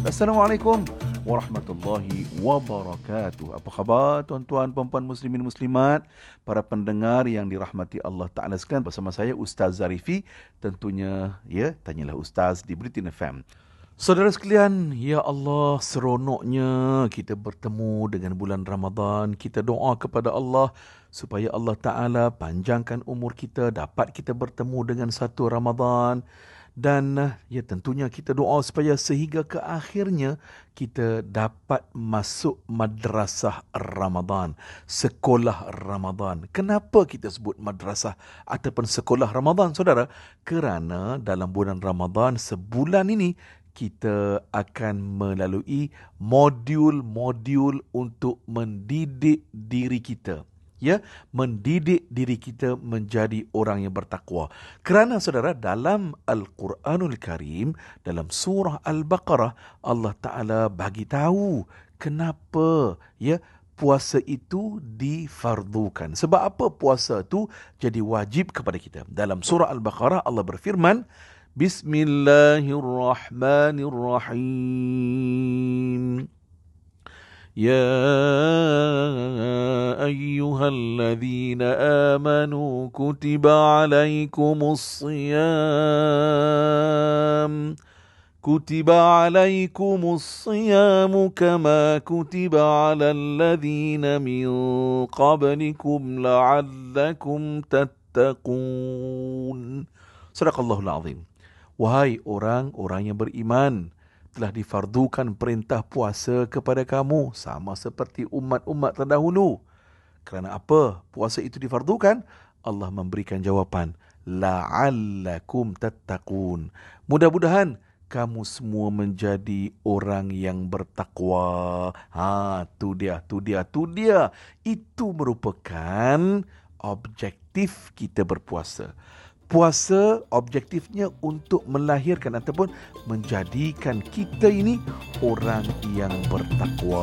Assalamualaikum warahmatullahi wabarakatuh. Apa khabar tuan-tuan, puan-puan muslimin muslimat, para pendengar yang dirahmati Allah Taala sekalian bersama saya Ustaz Zarifi. Tentunya ya, tanyalah Ustaz di Britain FM. Saudara sekalian, ya Allah seronoknya kita bertemu dengan bulan Ramadan. Kita doa kepada Allah supaya Allah Taala panjangkan umur kita, dapat kita bertemu dengan satu Ramadan dan ya tentunya kita doa supaya sehingga ke akhirnya kita dapat masuk madrasah Ramadan, sekolah Ramadan. Kenapa kita sebut madrasah ataupun sekolah Ramadan saudara? Kerana dalam bulan Ramadan sebulan ini kita akan melalui modul-modul untuk mendidik diri kita ya mendidik diri kita menjadi orang yang bertakwa. Kerana saudara dalam Al-Quranul Karim dalam surah Al-Baqarah Allah Taala bagi tahu kenapa ya puasa itu difardukan. Sebab apa puasa itu jadi wajib kepada kita? Dalam surah Al-Baqarah Allah berfirman Bismillahirrahmanirrahim. يا أيها الذين آمنوا كتب عليكم الصيام. كتب عليكم الصيام كما كتب على الذين من قبلكم لعلكم تتقون. صدق الله العظيم. Wahai orang-orang yang beriman, telah difardukan perintah puasa kepada kamu sama seperti umat-umat terdahulu. Kerana apa puasa itu difardukan? Allah memberikan jawapan la'allakum tattaqun. Mudah-mudahan kamu semua menjadi orang yang bertakwa. Ha, tu dia, tu dia, tu dia. Itu merupakan objektif kita berpuasa puasa objektifnya untuk melahirkan ataupun menjadikan kita ini orang yang bertakwa.